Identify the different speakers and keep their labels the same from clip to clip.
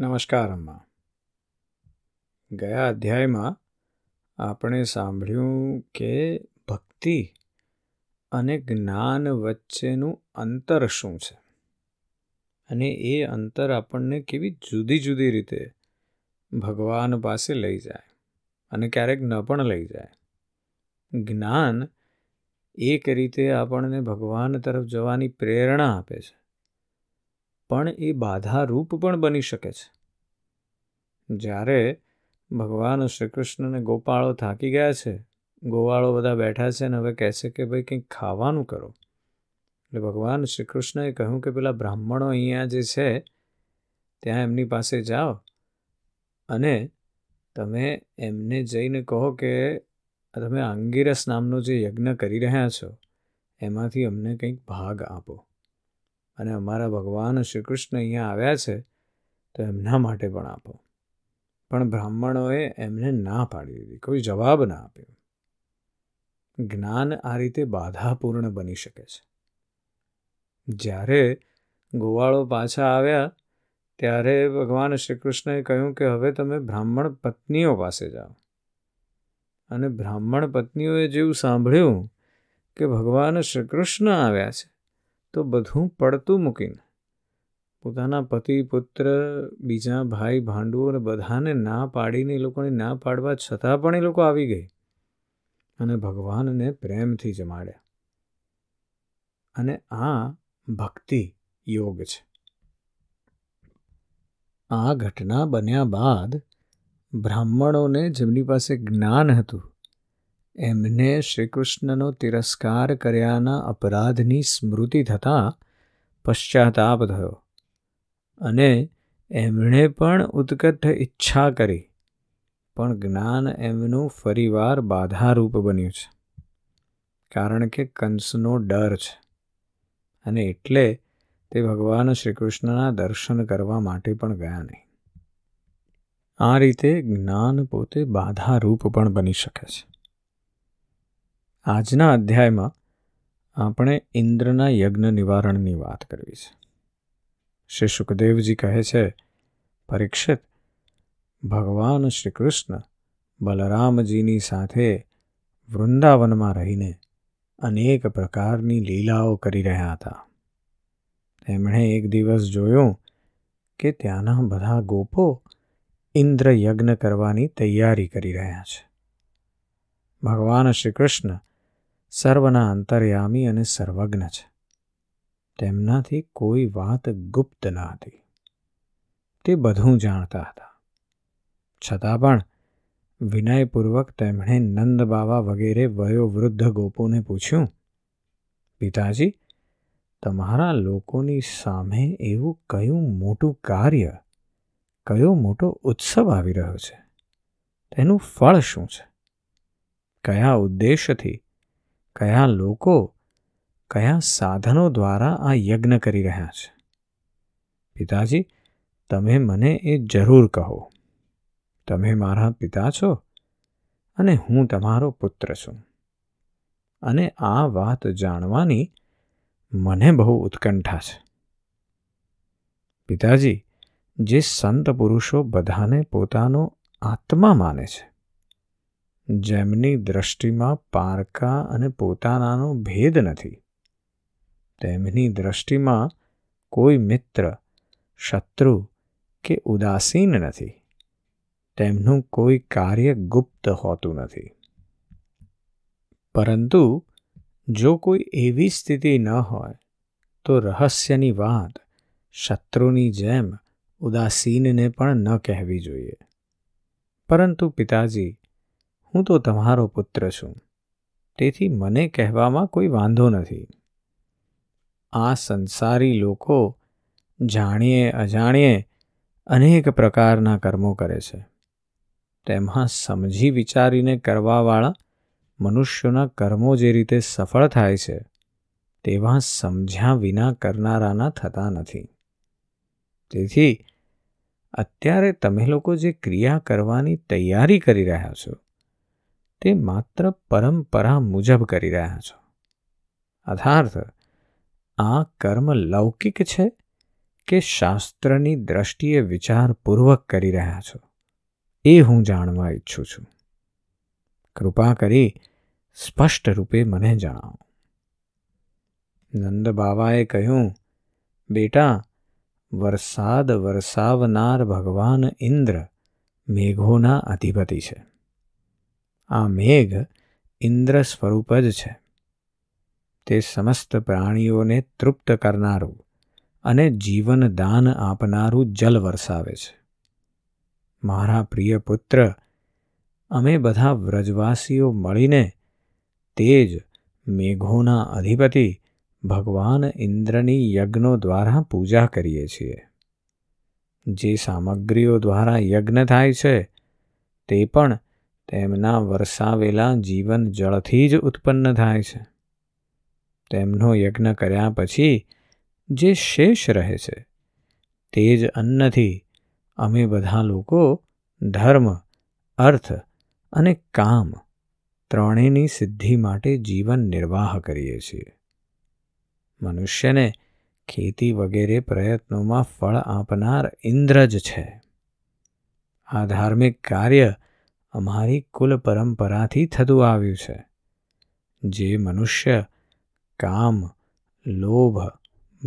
Speaker 1: નમસ્કાર, અમ્મા. ગયા અધ્યાયમાં આપણે સાંભળ્યું કે ભક્તિ અને જ્ઞાન વચ્ચેનું અંતર શું છે? અને એ અંતર આપણને કેવી જુદી જુદી રીતે ભગવાન પાસે લઈ જાય અને ક્યારેક ન પણ લઈ જાય. જ્ઞાન એક રીતે આપણને ભગવાન તરફ જવાની પ્રેરણા આપે છે. પણ એ બાધારૂપ પણ બની શકે છે. જ્યારે ભગવાન શ્રી કૃષ્ણને ગોપાળો થાકી ગયા છે, ગોવાળો બધા બેઠા છે ને હવે કહેશે કે ભાઈ કંઈક ખાવાનું કરો. એટલે ભગવાન શ્રી કૃષ્ણએ કહ્યું કે પેલા બ્રાહ્મણો અહીંયા જે છે, ત્યાં એમની પાસે જાઓ અને તમે એમને જઈને કહો કે તમે અંગીરસ નામનો જે યજ્ઞ કરી રહ્યા છો, એમાંથી અમને કંઈક ભાગ આપો. અને અમારા ભગવાન શ્રી કૃષ્ણ અહીંયા આવ્યા છે, તો એમના માટે પણ આપો. પણ બ્રાહ્મણોએ એમને ના પાડી દીધી, કોઈ જવાબ ના આપ્યો. જ્ઞાન આ રીતે બાધાપૂર્ણ બની શકે છે. જ્યારે ગોવાળો પાછા આવ્યા, ત્યારે ભગવાન શ્રી કૃષ્ણએ કહ્યું કે હવે તમે બ્રાહ્મણ પત્નીઓ પાસે જાઓ. અને બ્રાહ્મણ પત્નીઓએ જેવું સાંભળ્યું કે ભગવાન શ્રી કૃષ્ણ આવ્યા છે. તો બધું પડતું મૂકીને. પોતાના પતિ, પુત્ર, બીજા ભાઈ, ભાંડુઓ અને બધાને ના પાડીને એ લોકોને ના પાડવા છતાં પણ એ લોકો આવી ગઈ અને ભગવાનને પ્રેમથી જમાડ્યા. અને આ ભક્તિ યોગ છે. આ ઘટના બન્યા બાદ બ્રાહ્મણોને જેમની પાસે જ્ઞાન હતું એમને શ્રીકૃષ્ણનો તિરસ્કાર કર્યાના અપરાધની સ્મૃતિ થતાં પશ્ચાતાપ થયો અને એમણે પણ ઉત્કટ ઈચ્છા કરી, પણ જ્ઞાન એમનું ફરીવાર બાધારૂપ બન્યું છે, કારણ કે કંસનો ડર છે અને એટલે તે ભગવાન શ્રીકૃષ્ણના દર્શન કરવા માટે પણ ગયા નહીં. આ રીતે જ્ઞાન પોતે બાધારૂપ પણ બની શકે છે. આજના અધ્યાયમાં આપણે ઇન્દ્રના યજ્ઞ નિવારણની વાત કરવી છે. શ્રી સુખદેવજી કહે છે, પરીક્ષિત, ભગવાન શ્રી કૃષ્ણ બલરામજીની સાથે વૃંદાવનમાં રહીને અનેક પ્રકારની લીલાઓ કરી રહ્યા હતા. તેમણે એક દિવસ જોયું કે ત્યાંના બધા ગોપો ઇન્દ્ર યજ્ઞ કરવાની તૈયારી કરી રહ્યા છે. ભગવાન શ્રી કૃષ્ણ સર્વના અંતર્યામી અને સર્વજ્ઞ છે. તેમનાથી કોઈ વાત ગુપ્ત ન હતી. તે બધું જાણતા હતા. છતાં પણ વિનયપૂર્વક તેમણે નંદ બાવા વગેરે વયોવૃદ્ધ ગોપોને પૂછ્યું, પિતાજી, તમારા લોકોની સામે એવું કયું મોટું કાર્ય, કયો મોટો ઉત્સવ આવી રહ્યો છે? તેનું ફળ શું છે? કયા ઉદ્દેશથી કયા લોકો કયા સાધનો દ્વારા આ યજ્ઞ કરી રહ્યા છે? પિતાજી, તમે મને એ જરૂર કહો. તમે મારા પિતા છો અને હું તમારો પુત્ર છું. અને આ વાત જાણવાની મને બહુ ઉત્કંઠા છે. પિતાજી, જે સંત પુરુષો બધાને પોતાનો આત્મા માને છે જેમની દ્રષ્ટિમાં પારકા અને પોતાનાનો ભેદ નથી. તેમની દ્રષ્ટિમાં કોઈ મિત્ર, શત્રુ કે ઉદાસીન નથી. તેમનું કોઈ કાર્ય ગુપ્ત હોતું નથી. પરંતુ જો કોઈ એવી સ્થિતિ ન હોય, તો રહસ્યની વાત શત્રુની જેમ ઉદાસીનને પણ ન કહેવી જોઈએ. પરંતુ પિતાજી હું તો તમારો પુત્ર છું. તેથી મને કહેવામાં કોઈ વાંધો નથી. આ સંસારી લોકો જાણીએ, અજાણીએ અનેક પ્રકારના કર્મો કરે છે. તેમાં સમજી વિચારીને કરવાવાળા મનુષ્યોના કર્મો જે રીતે સફળ થાય છે, તેવા સમજ્યા વિના કરનારાના થતા નથી. તેથી અત્યારે તમે લોકો જે ક્રિયા કરવાની તૈયારી કરી રહ્યા છો તે માત્ર પરંપરા મુજબ કરી રહ્યા છો. અર્થાર્થ આ કર્મ લૌકિક છે કે શાસ્ત્રની દ્રષ્ટિએ વિચારપૂર્વક કરી રહ્યા છો, એ હું જાણવા ઈચ્છું છું. કૃપા કરી સ્પષ્ટ રૂપે મને જણાવો. નંદ બાવાએ કહ્યું, બેટા, વરસાદ વરસાવનાર ભગવાન ઇન્દ્ર મેઘોના અધિપતિ છે. આ મેઘ ઇન્દ્ર સ્વરૂપ જ છે. તે સમસ્ત પ્રાણીઓને તૃપ્ત કરનારું અને જીવન દાન આપનારું જલ વરસાવે છે. મારા પ્રિય પુત્ર, અમે બધા વ્રજવાસીઓ મળીને તે જ મેઘોના અધિપતિ ભગવાન ઇન્દ્રની યજ્ઞો દ્વારા પૂજા કરીએ છીએ. જે સામગ્રીઓ દ્વારા યજ્ઞ થાય છે, તે પણ તેમના વરસાવેલા જીવન જળથી જ ઉત્પન્ન થાય છે. તેમનો યજ્ઞ કર્યા પછી જે શેષ રહે છે, તે જ અન્નથી અમે બધા લોકો ધર્મ, અર્થ અને કામ ત્રણેયની સિદ્ધિ માટે જીવન નિર્વાહ કરીએ છીએ. મનુષ્યને ખેતી વગેરે પ્રયત્નોમાં ફળ આપનાર ઇન્દ્ર જ છે. આ ધાર્મિક કાર્ય અમારી કુલ પરંપરાથી થતું આવ્યું છે. જે મનુષ્ય, કામ, લોભ,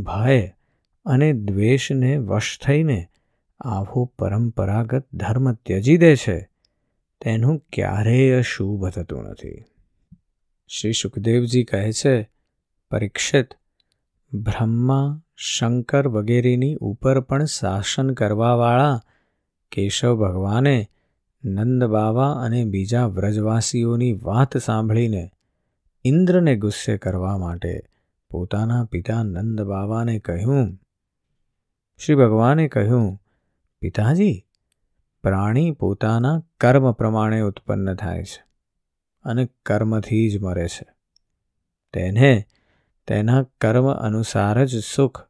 Speaker 1: ભય અને દ્વેષને વશ થઈને આવો પરંપરાગત ધર્મ ત્યજી દે છે, તેનું ક્યારેય શુભ થતું નથી. શ્રી સુખદેવજી કહે છે, પરીક્ષિત, બ્રહ્મા, શંકર વગેરેની ઉપર પણ શાસન કરવાવાળા કેશવ ભગવાને નંદ બાવા અને બીજા વ્રજવાસીઓની વાત સાંભળીને ઇન્દ્રને ગુસ્સે કરવા માટે પોતાના પિતા નંદબાવાને કહ્યું, શ્રી ભગવાને કહ્યું, પિતાજી, પ્રાણી પોતાના કર્મ પ્રમાણે ઉત્પન્ન થાય છે અને કર્મથી જ મરે છે. તેને તેના કર્મ અનુસાર જ સુખ,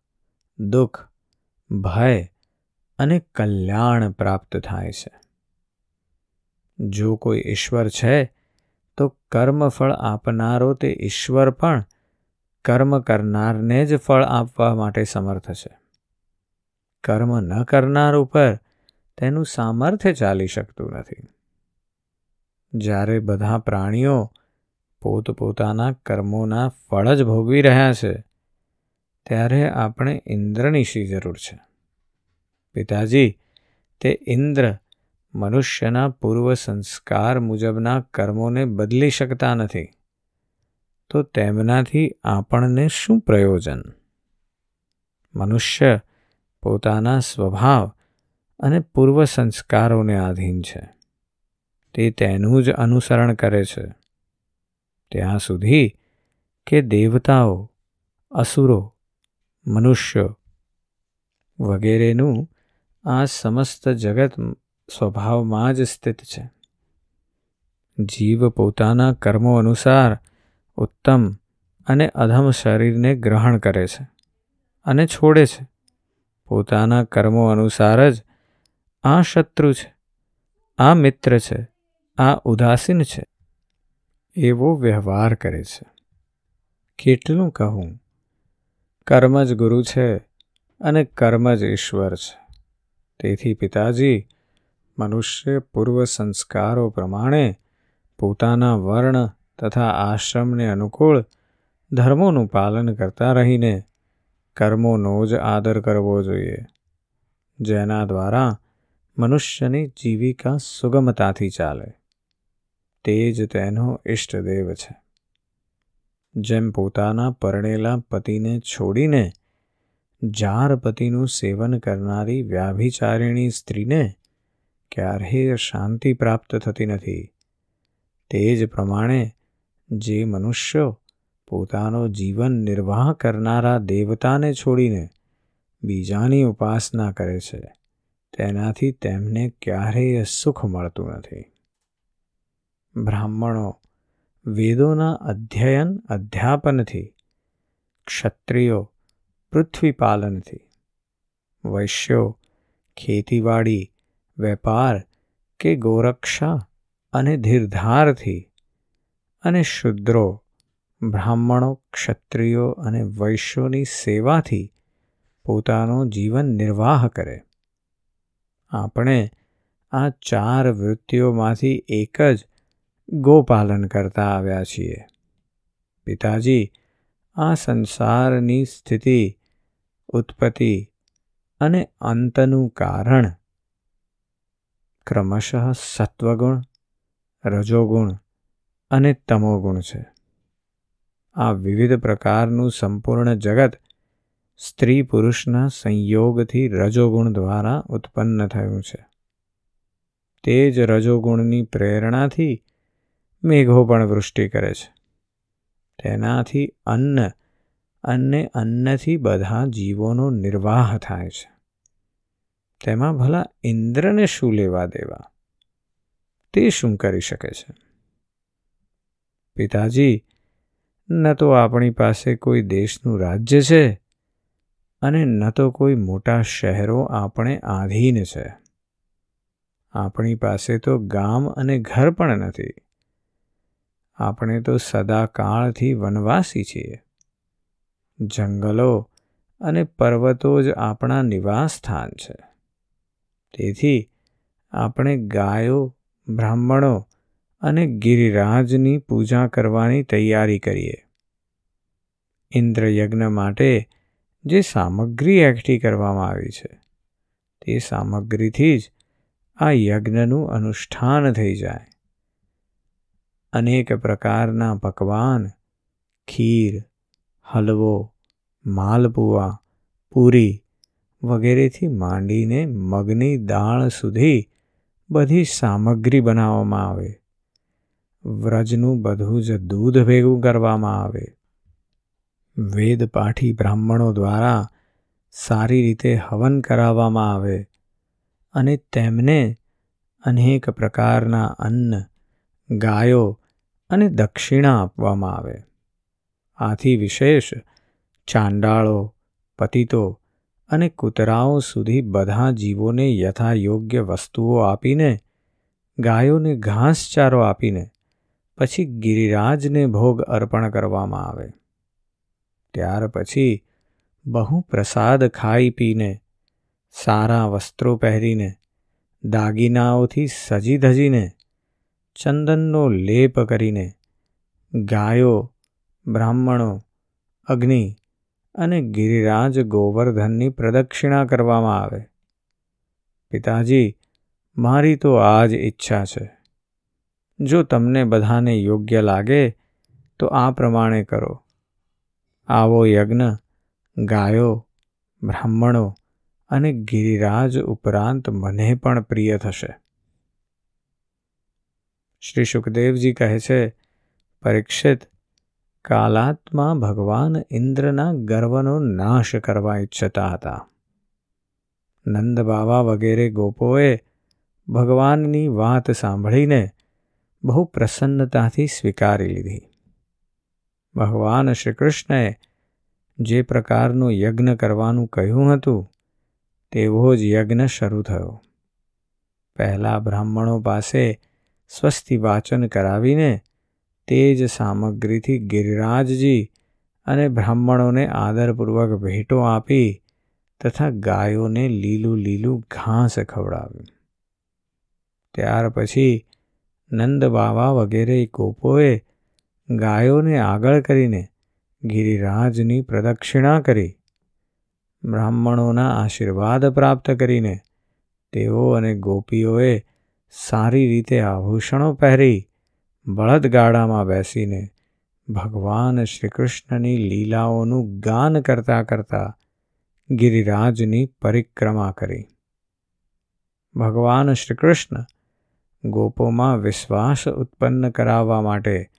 Speaker 1: દુઃખ, ભય અને કલ્યાણ પ્રાપ્ત થાય છે. જો કોઈ ઈશ્વર છે, તો કર્મફળ આપનારો તે ઈશ્વર પણ કર્મ કરનારને જ ફળ આપવા માટે સમર્થ છે. કર્મ ન કરનાર ઉપર તેનું સામર્થ્ય ચાલી શકતું નથી. જ્યારે બધા પ્રાણીઓ પોતપોતાના કર્મોના ફળ જ ભોગવી રહ્યા છે, ત્યારે આપણે ઇન્દ્રનીશી જરૂર છે? પિતાજી, તે ઇન્દ્ર મનુષ્યના પૂર્વ સંસ્કાર મુજબના કર્મોને બદલી શકતા નથી. તો તેમનાથી આપણને શું પ્રયોજન? મનુષ્ય પોતાના સ્વભાવ અને પૂર્વ સંસ્કારોને આધીન છે. તે તેનું જ અનુસરણ કરે છે. ત્યાં સુધી કે દેવતાઓ, અસુરો, મનુષ્યો વગેરેનું આ સમસ્ત જગત સ્વભાવમાં જ સ્થિત છે. જીવ પોતાના કર્મો અનુસાર ઉત્તમ અને અધમ શરીરને ગ્રહણ કરે છે અને છોડે છે. પોતાના કર્મો અનુસાર જ આ શત્રુ છે, આ મિત્ર છે, આ ઉદાસીન છે, એવો વ્યવહાર કરે છે. કેટલું કહું? કર્મ જ ગુરુ છે અને કર્મ જ ઈશ્વર છે. તેથી પિતાજી મનુષ્ય પૂર્વ સંસ્કારો પ્રમાણે પોતાના વર્ણ તથા આશ્રમને અનુકૂળ ધર્મોનું પાલન કરતા રહીને કર્મોનો જ આદર કરવો જોઈએ, જેના દ્વારા મનુષ્યની જીવિકા સુગમતાથી ચાલે. તે જ તેનો ઇષ્ટદેવ છે. જેમ પોતાના પરણેલા પતિને છોડીને જાર પતિનું સેવન કરનારી વ્યાભિચારિણી સ્ત્રીને ક્યારેય શાંતિ પ્રાપ્ત થતી નથી. તે જ પ્રમાણે જે મનુષ્યો પોતાનો જીવન નિર્વાહ કરનારા દેવતાને છોડીને બીજાની ઉપાસના કરે છે, તેનાથી તેમને ક્યારેય સુખ મળતું નથી. બ્રાહ્મણો વેદોના અધ્યયન અધ્યાપનથી, ક્ષત્રિયો પૃથ્વીપાલનથી, વૈશ્યો ખેતીવાડી વેપાર કે ગોરક્ષા અને ધીરધારથી અને શુદ્રો, બ્રાહ્મણો, ક્ષત્રિયો અને વૈશ્યોની સેવાથી પોતાનો જીવન નિર્વાહ કરે. આપણે આ ચાર વૃત્તિઓમાંથી એક જ ગોપાલન કરતા આવ્યા છીએ. પિતાજી, આ સંસારની સ્થિતિ, ઉત્પત્તિ અને અંતનું કારણ ક્રમશઃ સત્વગુણ, રજોગુણ અને તમોગુણ છે. આ વિવિધ પ્રકારનું સંપૂર્ણ જગત સ્ત્રી પુરુષના સંયોગથી રજોગુણ દ્વારા ઉત્પન્ન થયું છે. તે જ રજોગુણની પ્રેરણાથી મેઘો પણ વૃષ્ટિ કરે છે. તેનાથી અન્ન અને અન્નથી બધા જીવોનો નિર્વાહ થાય છે. તેમાં ભલા ઇન્દ્રને શું લેવા દેવા? તે શું કરી શકે છે? પિતાજી, ન તો આપણી પાસે કોઈ દેશનું રાજ્ય છે અને ન તો કોઈ મોટા શહેરો આપણે આધીન છે. આપણી પાસે તો ગામ અને ઘર પણ નથી. આપણે તો સદાકાળથી વનવાસી છીએ. જંગલો અને પર્વતો જ આપણા નિવાસ સ્થાન છે. તેથી આપણે ગાયો, બ્રાહ્મણો અને ગિરિરાજની પૂજા કરવાની તૈયારી કરીએ. ઇન્દ્રયજ્ઞ માટે જે સામગ્રી એકઠી કરવામાં આવી છે, તે સામગ્રીથી જ આ યજ્ઞનું અનુષ્ઠાન થઈ જાય. અનેક પ્રકારના પકવાન, ખીર, હલવો, માલપુઆ, પૂરી વગેરેથી માંડીને મગની દાળ સુધી બધી સામગ્રી બનાવવામાં આવે. વ્રજનું બધું જ દૂધ ભેગું કરવામાં આવે. વેદપાઠી બ્રાહ્મણો દ્વારા સારી રીતે હવન કરાવવામાં આવે અને તેમને અનેક પ્રકારના અન્ન, ગાયો અને દક્ષિણા આપવામાં આવે. આથી વિશેષ ચાંડાળો, પતિતો અને કૂતરાઓ સુધી બધા જીવોને યથાયોગ્ય વસ્તુઓ આપીને, ગાયોને ઘાસચારો આપીને, પછી ગિરિરાજને ભોગ અર્પણ કરવામાં આવે. ત્યાર પછી બહુ પ્રસાદ ખાઈ પીને, સારા વસ્ત્રો પહેરીને, દાગીનાઓથી સજી ધજીને, ચંદનનો લેપ કરીને, ગાયો, બ્રાહ્મણો, અગ્નિ અને ગિરિરાજ ગોવર્ધનની પ્રદક્ષિણા કરવામાં આવે. પિતાજી, મારી તો આ જ ઈચ્છા છે. જો તમને બધાને યોગ્ય લાગે, તો આ પ્રમાણે કરો. આવો યજ્ઞ, ગાયો, બ્રાહ્મણો અને ગિરિરાજ ઉપરાંત મને પણ પ્રિય થશે. શ્રી સુખદેવજી કહે છે, પરીક્ષિત કાલાત્મા ભગવાન ઇન્દ્રના ગર્વનો નાશ કરવા ઈચ્છતા હતા. નંદ બાવા વગેરે ગોપોએ ભગવાનની વાત સાંભળીને બહુ પ્રસન્નતાથી સ્વીકારી લીધી. ભગવાન શ્રીકૃષ્ણએ જે પ્રકારનું યજ્ઞ કરવાનું કહ્યું હતું, તેવો જ યજ્ઞ શરૂ થયો. પહેલાં બ્રાહ્મણો પાસે સ્વસ્તિ વાચન કરાવીને તે જ સામગ્રીથી ગિરિરાજજી અને બ્રાહ્મણોને આદરપૂર્વક ભેટો આપી તથા ગાયોને લીલું લીલું ઘાસ ખવડાવ્યું. ત્યાર પછી નંદ બાવા વગેરે ગોપોએ ગાયોને આગળ કરીને ગિરિરાજની પ્રદક્ષિણા કરી, બ્રાહ્મણોના આશીર્વાદ પ્રાપ્ત કરીને તેઓ અને ગોપીઓએ સારી રીતે આભૂષણો પહેરી બળદગાડામાં બેસીને ભગવાન શ્રી કૃષ્ણની લીલાઓનું ગાન કરતા કરતા ગિરિરાજની પરિક્રમા કરી. ભગવાન શ્રી કૃષ્ણ ગોપોમાં વિશ્વાસ ઉત્પન્ન કરાવવા માટે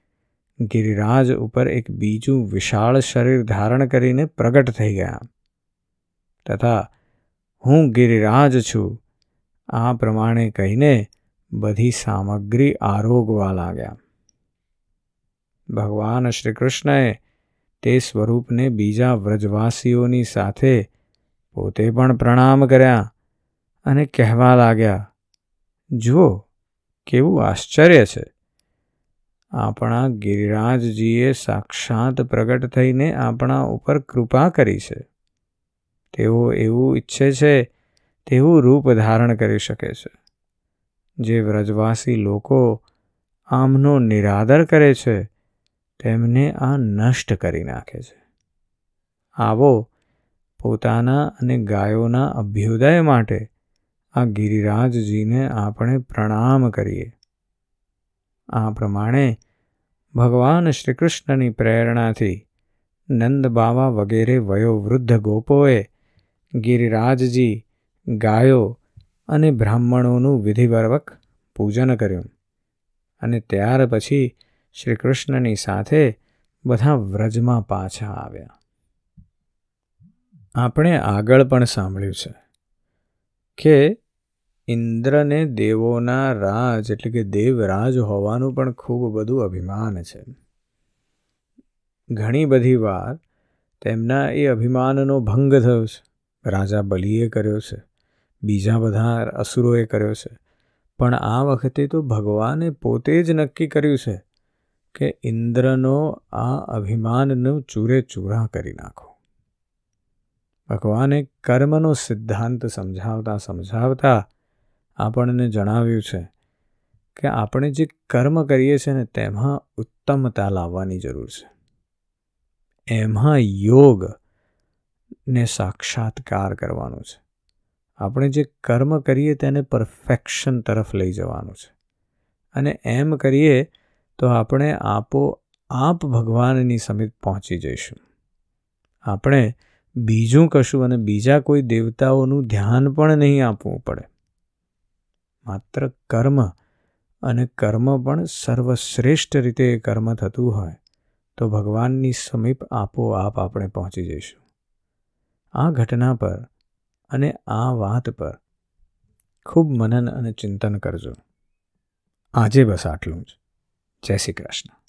Speaker 1: ગિરિરાજ ઉપર એક બીજું વિશાળ શરીર ધારણ કરીને પ્રગટ થઈ ગયા. તથા, હું ગિરિરાજ છું. આ પ્રમાણે કહીને બધી સામગ્રી આરોગવા લાગ્યા. ભગવાન શ્રી કૃષ્ણએ તે સ્વરૂપને બીજા વ્રજવાસીઓની સાથે પોતે પણ પ્રણામ કર્યા અને કહેવા લાગ્યા, જુઓ, કેવું આશ્ચર્ય છે. આપણા ગિરિરાજજીએ સાક્ષાત પ્રગટ થઈને આપણા ઉપર કૃપા કરી છે. તેઓ એવું ઈચ્છે છે, તેવું રૂપ ધારણ કરી શકે છે. જે વ્રજવાસી લોકો આમનો નિરાદર કરે છે, તેમને આ નષ્ટ કરી નાખે છે. આવો પોતાના અને ગાયોના અભ્યુદય માટે આ ગિરિરાજજીને આપણે પ્રણામ કરીએ. આ પ્રમાણે ભગવાન શ્રી કૃષ્ણની પ્રેરણાથી નંદ બાવા વગેરે વયોવૃદ્ધ ગોપોએ ગિરિરાજજી, ગાયો અને બ્રાહ્મણોનું વિધિપૂર્વક પૂજન કર્યું. અને ત્યાર પછી શ્રી કૃષ્ણની સાથે બધા વ્રજમાં પાછા આવ્યા. આપણે આગળ પણ સાંભળ્યું છે કે ઇન્દ્રને દેવોના રાજ એટલે કે દેવરાજ હોવાનું પણ ખૂબ બધું અભિમાન છે. ઘણી બધી વાર તેમના એ અભિમાનનો ભંગ થયો છે. રાજા બલિએ કર્યો છે. બીજા બધા અસુરોએ કર્યો છે. પણ આ વખતે તો ભગવાને પોતે જ નક્કી કર્યું છે કે ઇન્દ્રનો આ અભિમાનનું ચૂરે ચૂરા કરી નાખો. ભગવાને કર્મનો સિદ્ધાંત સમજાવતા સમજાવતા આપણને જણાવ્યું છે કે આપણે જે કર્મ કરીએ છીએ ને તેમાં ઉત્તમતા લાવવાની જરૂર છે. એમાં યોગ ને સાક્ષાત્કાર કરવાનું છે. આપણે જે કર્મ કરીએ તેને પરફેક્શન તરફ લઈ જવાનું છે. અને એમ કરીએ તો આપણે આપો આપ ભગવાનની સમીપ પહોંચી જઈશું. આપણે બીજું કશું અને બીજા કોઈ દેવતાઓનું ધ્યાન પણ નહીં આપવું પડે. માત્ર કર્મ અને કર્મ પણ સર્વશ્રેષ્ઠ રીતે કર્મ થતું હોય તો ભગવાનની સમીપ આપોઆપ આપણે પહોંચી જઈશું. આ ઘટના પર અને આ વાત પર ખૂબ મનન અને ચિંતન કરજો. આજે બસ આટલું જ. જય શ્રી કૃષ્ણ.